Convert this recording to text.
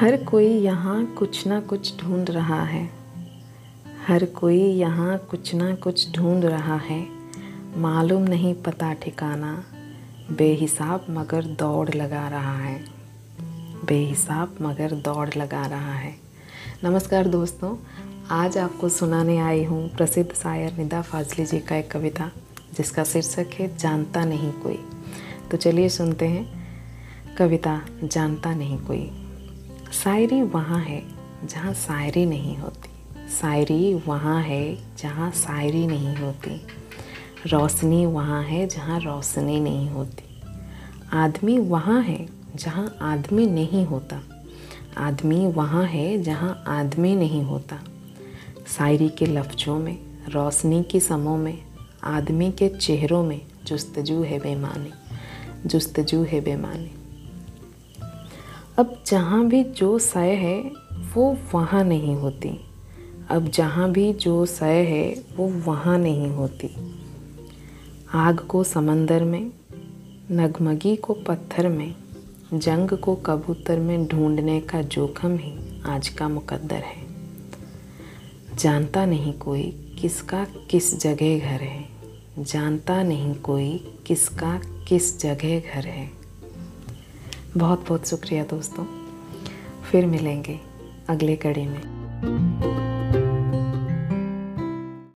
हर कोई यहाँ कुछ ना कुछ ढूंढ रहा है। हर कोई यहाँ कुछ ना कुछ ढूंढ रहा है। मालूम नहीं पता ठिकाना। बेहिसाब मगर दौड़ लगा रहा है। बेहिसाब मगर दौड़ लगा रहा है। नमस्कार दोस्तों, आज आपको सुनाने आई हूँ प्रसिद्ध शायर निदा फाजली जी का एक कविता, जिसका शीर्षक है, जानता नहीं कोई। तो चलिए सुनते हैं। कविता, जानता नहीं कोई। शायरी वहाँ है जहाँ शायरी नहीं होती। शायरी वहाँ है जहाँ शायरी नहीं होती। रोशनी वहाँ है जहाँ रोशनी नहीं होती। आदमी वहाँ है जहाँ आदमी नहीं होता। आदमी वहाँ है जहाँ आदमी नहीं होता। शायरी के लफ्ज़ों में, रोशनी की समों में, आदमी के चेहरों में जुस्तजू है बेमानी। जुस्तजू है बेमानी। अब जहाँ भी जो सय है, वो वहाँ नहीं होती। अब जहाँ भी जो सय है, वो वहाँ नहीं होती। आग को समंदर में, नगमगी को पत्थर में, जंग को कबूतर में ढूँढने का जोखम ही आज का मुकद्दर है। जानता नहीं कोई किसका किस जगह घर है। जानता नहीं कोई किसका किस जगह घर है। बहुत बहुत शुक्रिया दोस्तों। फिर मिलेंगे अगले कड़ी में।